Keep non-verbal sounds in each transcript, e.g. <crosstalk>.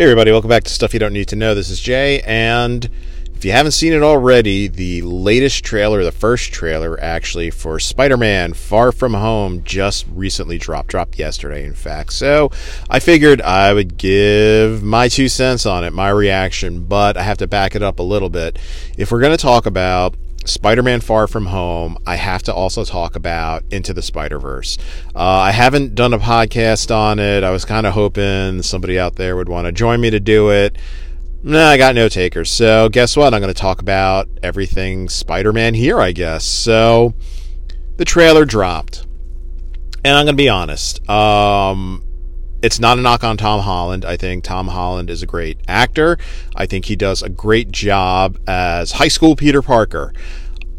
Hey, everybody, welcome back to Stuff You Don't Need to Know. This is Jay, and if you haven't seen it already, the latest trailer, the first trailer actually, for Spider Man Far From Home just recently dropped. Dropped yesterday, in fact. So I figured I would give my two cents on it, my reaction, but I have to back it up a little bit. If we're going to talk about Spider Man Far From Home, I have to also talk about Into the Spider Verse. Uh, I haven't done a podcast on it. I was kind of hoping somebody out there would want to join me to do it. Nah, I got no takers. So, guess what? I'm going to talk about everything Spider Man here, I guess. So, the trailer dropped. And I'm going to be honest. Um, it's not a knock on Tom Holland. I think Tom Holland is a great actor. I think he does a great job as high school Peter Parker.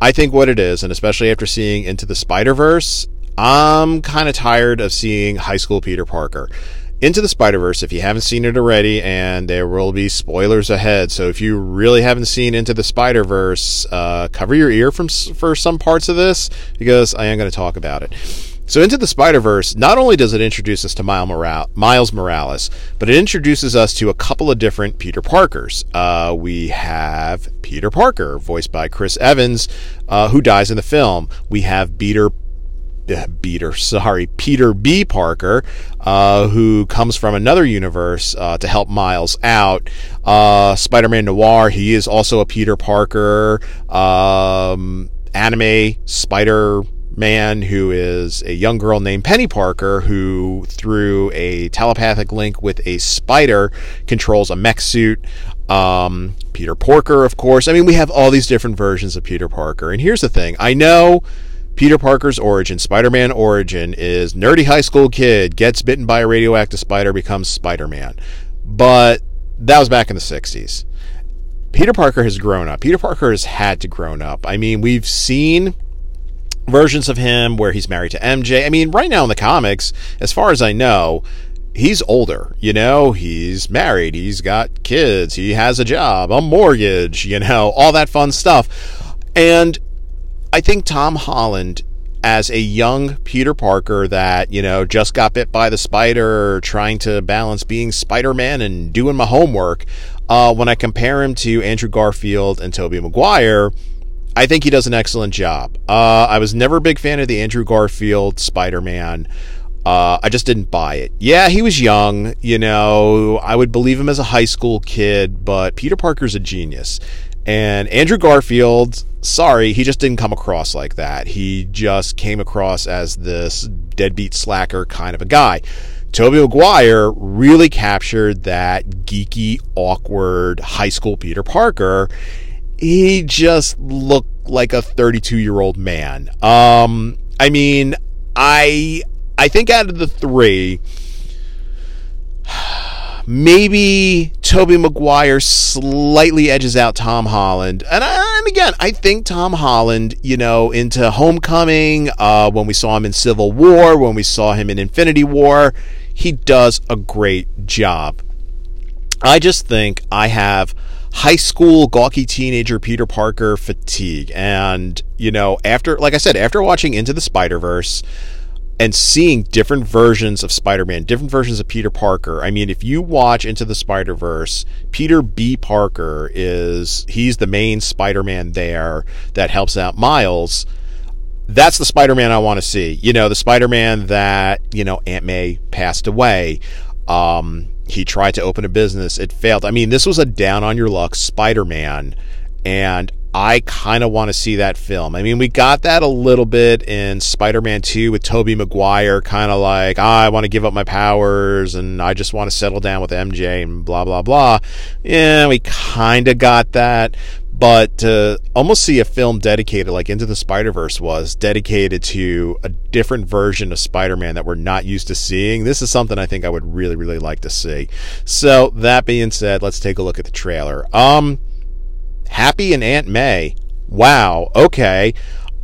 I think what it is, and especially after seeing Into the Spider Verse, I'm kind of tired of seeing high school Peter Parker. Into the Spider Verse, if you haven't seen it already, and there will be spoilers ahead. So if you really haven't seen Into the Spider Verse, uh, cover your ear from for some parts of this because I am going to talk about it. So, Into the Spider Verse, not only does it introduce us to Miles Morales, but it introduces us to a couple of different Peter Parkers. Uh, we have Peter Parker, voiced by Chris Evans, uh, who dies in the film. We have Peter. Uh, Peter, sorry, Peter B. Parker, uh, who comes from another universe uh, to help Miles out. Uh, Spider Man Noir, he is also a Peter Parker. Um, anime Spider man who is a young girl named Penny Parker who, through a telepathic link with a spider, controls a mech suit. Um, Peter Parker, of course. I mean, we have all these different versions of Peter Parker. And here's the thing I know Peter Parker's origin, Spider Man origin, is nerdy high school kid, gets bitten by a radioactive spider, becomes Spider Man. But that was back in the 60s. Peter Parker has grown up. Peter Parker has had to grown up. I mean, we've seen versions of him where he's married to MJ. I mean, right now in the comics, as far as I know, he's older, you know, he's married, he's got kids, he has a job, a mortgage, you know, <laughs> all that fun stuff. And I think Tom Holland as a young Peter Parker that, you know, just got bit by the spider, trying to balance being Spider Man and doing my homework, uh, when I compare him to Andrew Garfield and Tobey Maguire, I think he does an excellent job. Uh, I was never a big fan of the Andrew Garfield Spider Man. Uh, I just didn't buy it. Yeah, he was young, you know, I would believe him as a high school kid, but Peter Parker's a genius. And Andrew Garfield, sorry, he just didn't come across like that. He just came across as this deadbeat slacker kind of a guy. Tobey Maguire really captured that geeky, awkward high school Peter Parker he just looked like a 32 year old man. Um, I mean, I I think out of the three, <sighs> maybe Tobey Maguire slightly edges out Tom Holland. And, I, and again, I think Tom Holland, you know, into Homecoming, uh, when we saw him in Civil War, when we saw him in Infinity War, he does a great job. I just think I have high school gawky teenager Peter Parker fatigue. And, you know, after, like I said, after watching Into the Spider Verse and seeing different versions of Spider Man, different versions of Peter Parker, I mean, if you watch Into the Spider Verse, Peter B. Parker is, he's the main Spider Man there that helps out Miles that's the Spider-Man I want to see. You know, the Spider-Man that, you know, Aunt May passed away. Um, he tried to open a business, it failed. I mean, this was a down on your luck Spider Man, and I kind of want to see that film. I mean, we got that a little bit in Spider Man 2 with Tobey Maguire, kind of like, ah, I want to give up my powers and I just want to settle down with MJ and blah, blah, blah. Yeah, we kind of got that but to almost see a film dedicated like into the spider-verse was dedicated to a different version of spider-man that we're not used to seeing this is something i think i would really really like to see. So that being said let's take a look at the trailer. Um happy and aunt may. Wow okay.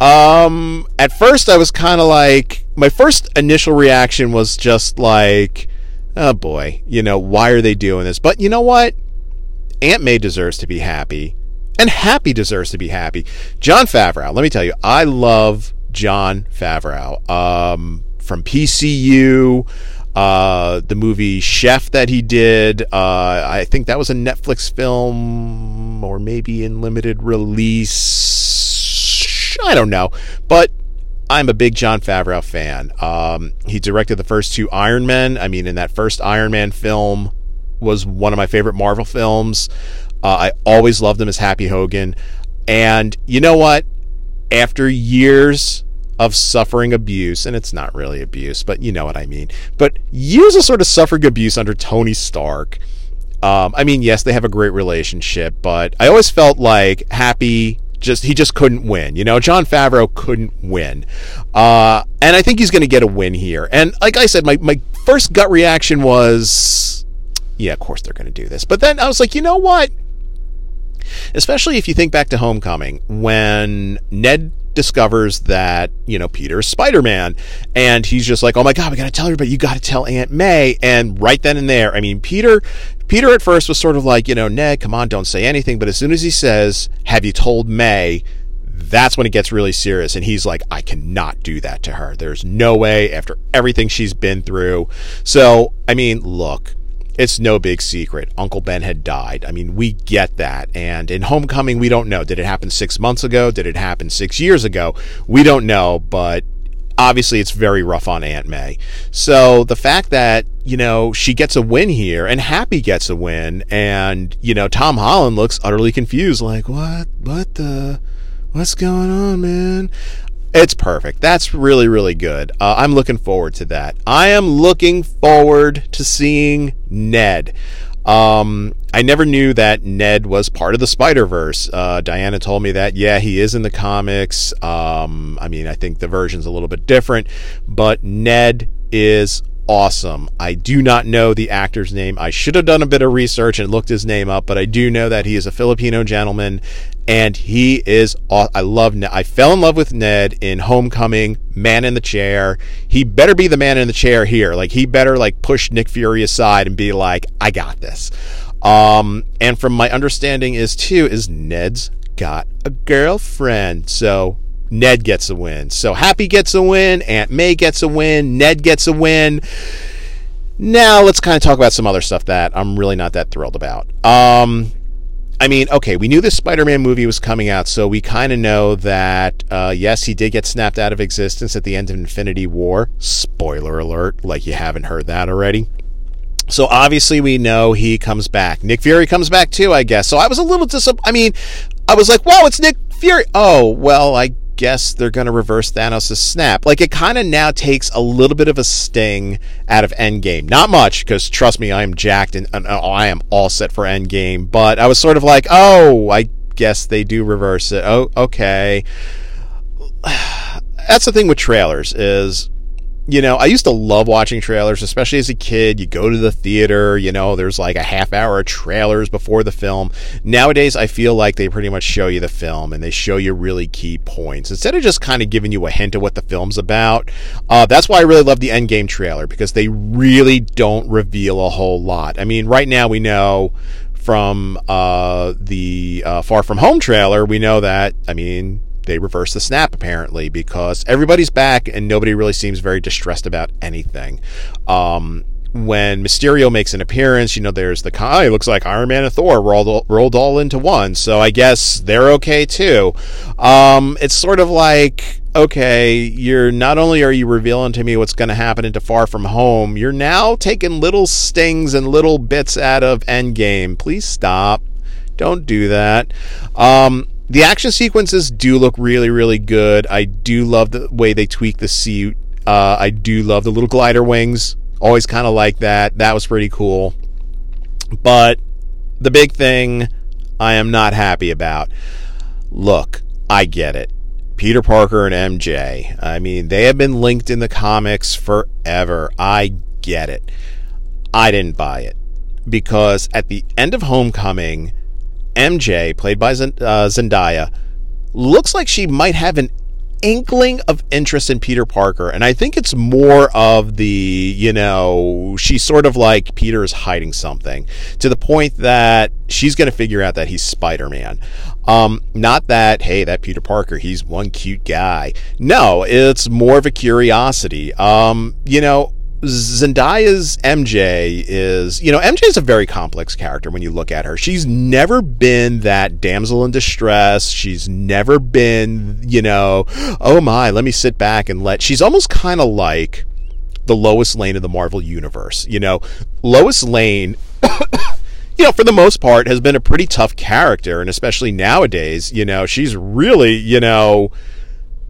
Um at first i was kind of like my first initial reaction was just like oh boy you know why are they doing this? But you know what? Aunt may deserves to be happy and Happy deserves to be happy. Jon Favreau, let me tell you, I love Jon Favreau um, from PCU. Uh, the movie Chef that he did, uh, I think that was a Netflix film or maybe in limited release. I don't know. But I'm a big Jon Favreau fan. Um, he directed the first two Iron Men. I mean, in that first Iron Man film was one of my favorite Marvel films. Uh, I always loved him as Happy Hogan. And you know what? After years of suffering abuse, and it's not really abuse, but you know what I mean. But years of sort of suffering abuse under Tony Stark. Um, I mean, yes, they have a great relationship, but I always felt like Happy just he just couldn't win. You know, Jon Favreau couldn't win, uh, and I think he's going to get a win here. And like I said, my my first gut reaction was, yeah, of course they're going to do this. But then I was like, you know what? Especially if you think back to Homecoming, when Ned discovers that you know Peter is Spider-Man, and he's just like, "Oh my God, we got to tell everybody. You got to tell Aunt May." And right then and there, I mean, Peter, Peter at first was sort of like, you know, Ned, come on, don't say anything. But as soon as he says, "Have you told May?" That's when it gets really serious, and he's like, "I cannot do that to her. There's no way after everything she's been through." So, I mean, look it's no big secret. Uncle Ben had died. I mean, we get that. And in Homecoming, we don't know. Did it happen six months ago? Did it happen six years ago? We don't know, but obviously it's very rough on Aunt May. So the fact that, you know, she gets a win here and Happy gets a win and, you know, Tom Holland looks utterly confused, like, what, what the, what's going on, man? It's perfect. That's really, really good. Uh, I'm looking forward to that. I am looking forward to seeing Ned. Um, I never knew that Ned was part of the Spider Verse. Uh, Diana told me that. Yeah, he is in the comics. Um, I mean, I think the version's a little bit different, but Ned is awesome. I do not know the actor's name. I should have done a bit of research and looked his name up, but I do know that he is a Filipino gentleman and he is I love Ned. I fell in love with Ned in Homecoming, Man in the Chair. He better be the man in the chair here. Like he better like push Nick Fury aside and be like, "I got this." Um, and from my understanding is too is Ned's got a girlfriend. So Ned gets a win. So Happy gets a win, Aunt May gets a win, Ned gets a win. Now let's kind of talk about some other stuff that I'm really not that thrilled about. Um, I mean, okay, we knew this Spider Man movie was coming out, so we kind of know that, uh, yes, he did get snapped out of existence at the end of Infinity War. Spoiler alert, like you haven't heard that already. So obviously we know he comes back. Nick Fury comes back too, I guess. So I was a little disappointed. I mean, I was like, whoa, it's Nick Fury. Oh, well, I guess they're going to reverse Thanos' snap. Like it kind of now takes a little bit of a sting out of Endgame. Not much, because trust me, I am jacked and, and oh, I am all set for Endgame. But I was sort of like, oh, I guess they do reverse it. Oh, okay. <sighs> That's the thing with trailers is you know, I used to love watching trailers, especially as a kid. You go to the theater, you know, there's like a half hour of trailers before the film. Nowadays, I feel like they pretty much show you the film and they show you really key points instead of just kind of giving you a hint of what the film's about. Uh, that's why I really love the Endgame trailer because they really don't reveal a whole lot. I mean, right now we know from uh, the uh, Far From Home trailer, we know that, I mean, they reverse the snap apparently because everybody's back and nobody really seems very distressed about anything. Um, when Mysterio makes an appearance, you know, there's the oh, it looks like Iron Man and Thor rolled rolled all into one. So I guess they're okay too. Um, it's sort of like okay, you're not only are you revealing to me what's going to happen into Far From Home, you're now taking little stings and little bits out of Endgame. Please stop. Don't do that. Um, the action sequences do look really, really good. I do love the way they tweak the suit. Uh, I do love the little glider wings. Always kind of like that. That was pretty cool. But the big thing I am not happy about. Look, I get it. Peter Parker and MJ. I mean, they have been linked in the comics forever. I get it. I didn't buy it because at the end of Homecoming, MJ, played by uh, Zendaya, looks like she might have an inkling of interest in Peter Parker. And I think it's more of the, you know, she's sort of like Peter is hiding something to the point that she's going to figure out that he's Spider Man. Um, not that, hey, that Peter Parker, he's one cute guy. No, it's more of a curiosity. Um, you know, Zendaya's MJ is, you know, MJ is a very complex character when you look at her. She's never been that damsel in distress. She's never been, you know, oh my, let me sit back and let. She's almost kind of like the Lois Lane of the Marvel Universe. You know, Lois Lane. <coughs> you know, for the most part, has been a pretty tough character, and especially nowadays, you know, she's really, you know,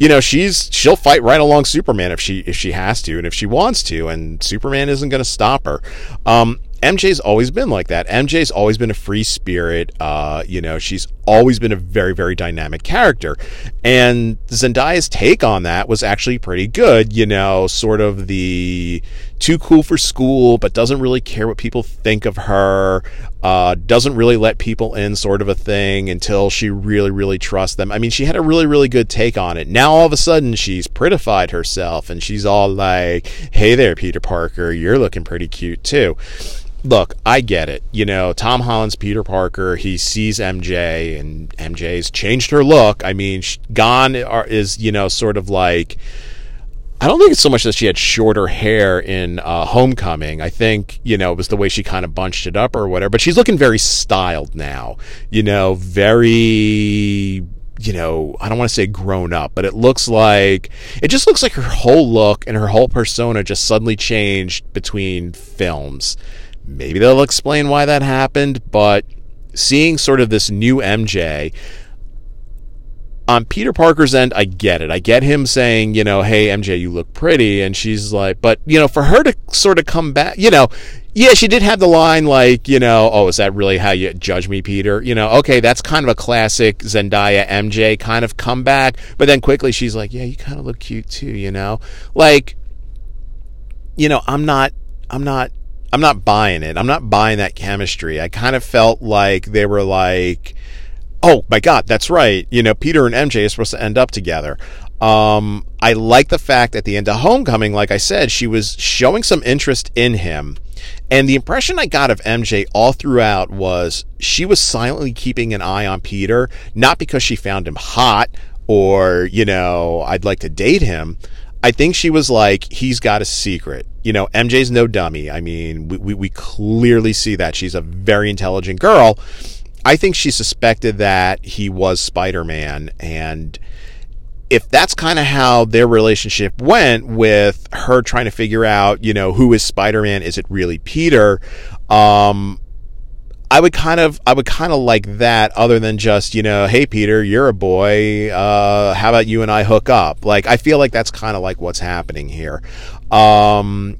you know she's she'll fight right along Superman if she if she has to and if she wants to and Superman isn't going to stop her. Um, MJ's always been like that. MJ's always been a free spirit. Uh, you know, she's always been a very, very dynamic character. And Zendaya's take on that was actually pretty good. You know, sort of the too cool for school, but doesn't really care what people think of her. Uh, doesn't really let people in, sort of a thing, until she really, really trusts them. I mean, she had a really, really good take on it. Now all of a sudden, she's prettified herself, and she's all like, "Hey there, Peter Parker, you're looking pretty cute too." look, I get it. You know, Tom Holland's Peter Parker. He sees MJ, and MJ's changed her look. I mean, gone is you know sort of like. I don't think it's so much that she had shorter hair in uh, Homecoming. I think you know it was the way she kind of bunched it up or whatever. But she's looking very styled now. You know, very you know, I don't want to say grown up, but it looks like it just looks like her whole look and her whole persona just suddenly changed between films. Maybe they'll explain why that happened, but seeing sort of this new MJ on Peter Parker's end, I get it. I get him saying, you know, hey, MJ, you look pretty. And she's like, but, you know, for her to sort of come back, you know, yeah, she did have the line like, you know, oh, is that really how you judge me, Peter? You know, okay, that's kind of a classic Zendaya MJ kind of comeback. But then quickly she's like, yeah, you kind of look cute too, you know? Like, you know, I'm not, I'm not I'm not buying it. I'm not buying that chemistry. I kind of felt like they were like, oh my God, that's right. You know, Peter and MJ are supposed to end up together. Um, I like the fact at the end of Homecoming, like I said, she was showing some interest in him. And the impression I got of MJ all throughout was she was silently keeping an eye on Peter, not because she found him hot or, you know, I'd like to date him, I think she was like, he's got a secret. You know, MJ's no dummy. I mean, we, we, we clearly see that. She's a very intelligent girl. I think she suspected that he was Spider Man. And if that's kind of how their relationship went with her trying to figure out, you know, who is Spider Man? Is it really Peter? Um, I would kind of I would kind of like that other than just, you know, hey Peter, you're a boy. Uh, how about you and I hook up? Like I feel like that's kind of like what's happening here. Um,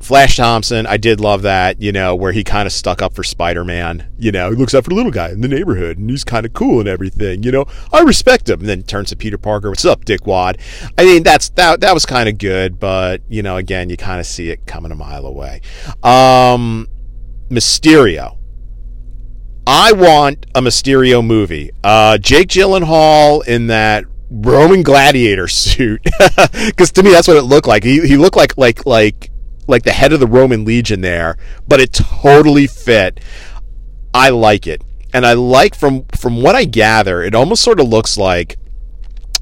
Flash Thompson, I did love that, you know, where he kind of stuck up for Spider Man. You know, he looks out for the little guy in the neighborhood and he's kind of cool and everything. You know, I respect him. And then turns to Peter Parker, what's up, dickwad? I mean, that's that that was kind of good, but, you know, again, you kind of see it coming a mile away. Um, Mysterio. I want a Mysterio movie. Uh, Jake Gyllenhaal in that Roman gladiator <laughs> suit, because to me that's what it looked like. He he looked like like like like the head of the Roman legion there, but it totally fit. I like it, and I like from from what I gather, it almost sort of looks like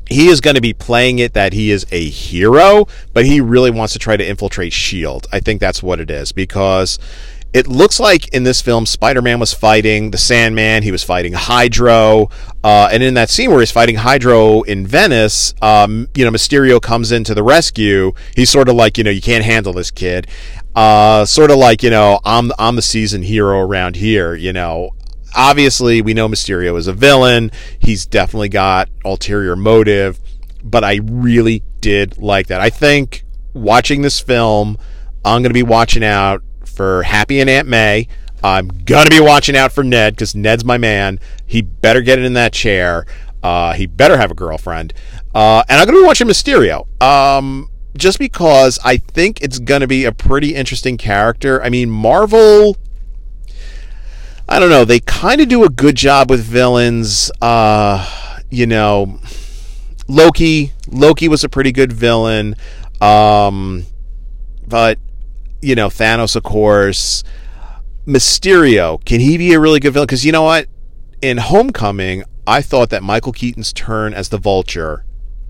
he is going to be playing it that he is a hero, but he really wants to try to infiltrate Shield. I think that's what it is because it looks like in this film, Spider Man was fighting the Sandman, he was fighting Hydro, uh, and in that scene where he's fighting Hydro in Venice, um, you know, Mysterio comes into the rescue. He's sort of like, you know, you can't handle this kid. Uh, sort of like, you know, I'm I'm the season hero around here, you know. Obviously, we know Mysterio is a villain. He's definitely got ulterior motive, but I really did like that. I think watching this film, I'm going to be watching out for Happy and Aunt May. I'm gonna be watching out for Ned because Ned's my man. He better get in that chair. Uh, he better have a girlfriend. Uh, and I'm gonna be watching Mysterio. Um, just because I think it's gonna be a pretty interesting character. I mean, Marvel. I don't know. They kind of do a good job with villains. Uh, you know, Loki. Loki was a pretty good villain. Um, but you know, Thanos, of course. Mysterio, can he be a really good villain? Because you know what? In Homecoming, I thought that Michael Keaton's turn as the Vulture,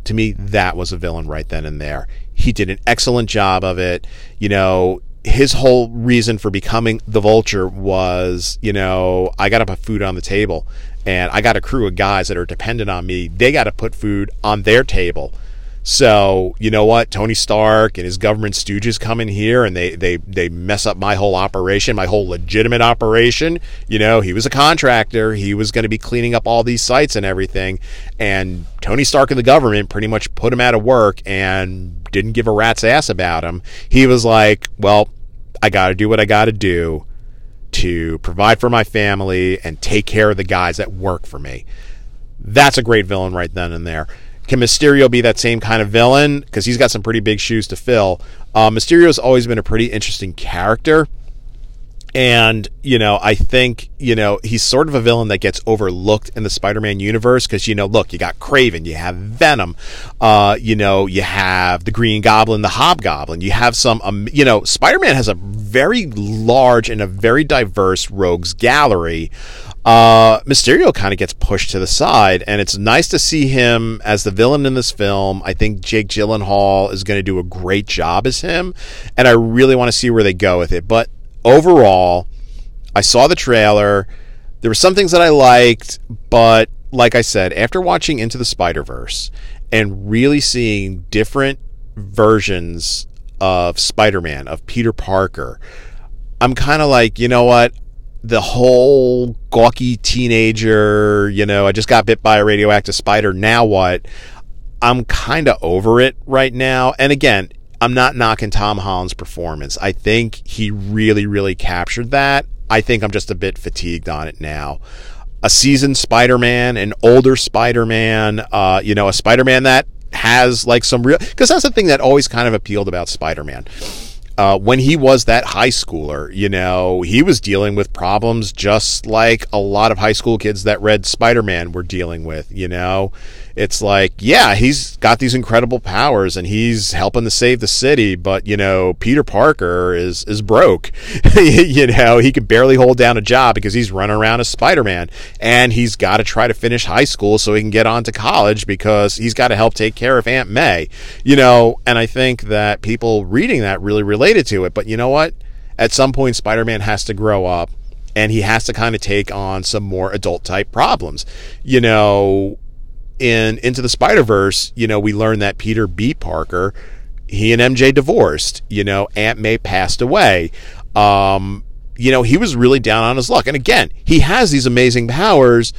to me, mm-hmm. that was a villain right then and there. He did an excellent job of it. You know, his whole reason for becoming the vulture was, you know, I got to put food on the table and I got a crew of guys that are dependent on me. They got to put food on their table. So you know what? Tony Stark and his government stooges come in here and they they they mess up my whole operation, my whole legitimate operation. You know, he was a contractor. He was going to be cleaning up all these sites and everything. And Tony Stark and the government pretty much put him out of work and didn't give a rat's ass about him. He was like, "Well, I got to do what I got to do." to provide for my family and take care of the guys that work for me. That's a great villain right then and there. Can Mysterio be that same kind of villain? Because he's got some pretty big shoes to fill. Uh, Mysterio's always been a pretty interesting character. And, you know, I think, you know, he's sort of a villain that gets overlooked in the Spider Man universe because, you know, look, you got Kraven, you have Venom, uh, you know, you have the Green Goblin, the Hobgoblin, you have some, um, you know, Spider Man has a very large and a very diverse rogues gallery uh, Mysterio kind of gets pushed to the side, and it's nice to see him as the villain in this film. I think Jake Gyllenhaal is going to do a great job as him, and I really want to see where they go with it. But overall, I saw the trailer. There were some things that I liked, but like I said, after watching Into the Spider Verse and really seeing different versions of Spider Man, of Peter Parker, I'm kind of like, you know what? The whole gawky teenager, you know, I just got bit by a radioactive spider. Now what? I'm kind of over it right now. And again, I'm not knocking Tom Holland's performance. I think he really, really captured that. I think I'm just a bit fatigued on it now. A seasoned Spider Man, an older Spider Man, uh, you know, a Spider Man that has like some real. Because that's the thing that always kind of appealed about Spider Man uh, when he was that high schooler, you know, he was dealing with problems just like a lot of high school kids that read Spider Man were dealing with, you know it's like, yeah, he's got these incredible powers and he's helping to save the city, but you know, Peter Parker is is broke. <laughs> you know, he can barely hold down a job because he's running around as Spider-Man and he's got to try to finish high school so he can get on to college because he's got to help take care of Aunt May. You know, and I think that people reading that really related to it, but you know what? At some point Spider-Man has to grow up and he has to kind of take on some more adult type problems. You know, in Into the Spider Verse, you know, we learn that Peter B. Parker, he and MJ divorced. You know, Aunt May passed away. Um, you know, he was really down on his luck. And again, he has these amazing powers,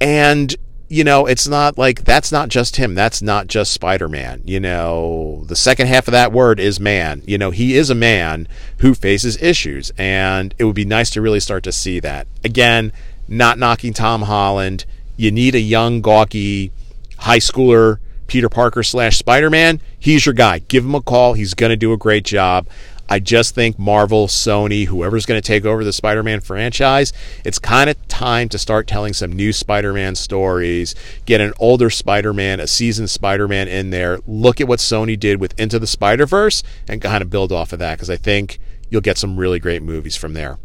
and you know, it's not like that's not just him. That's not just Spider Man. You know, the second half of that word is man. You know, he is a man who faces issues, and it would be nice to really start to see that. Again, not knocking Tom Holland you need a young, gawky high schooler Peter Parker slash Spider Man, he's your guy. Give him a call. He's going to do a great job. I just think Marvel, Sony, whoever's going to take over the Spider Man franchise, it's kind of time to start telling some new Spider Man stories. Get an older Spider Man, a seasoned Spider Man in there. Look at what Sony did with Into the Spider Verse and kind of build off of that because I think you'll get some really great movies from there.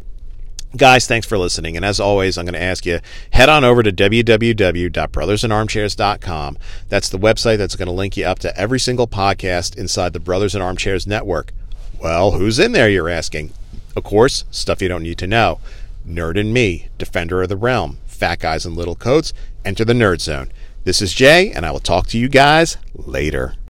Guys, thanks for listening. And as always, I'm going to ask you head on over to www.brothersinarmchairs.com. That's the website that's going to link you up to every single podcast inside the Brothers in Armchairs network. Well, who's in there, you're asking? Of course, stuff you don't need to know. Nerd and me, Defender of the Realm, Fat Guys in Little Coats, enter the Nerd Zone. This is Jay, and I will talk to you guys later.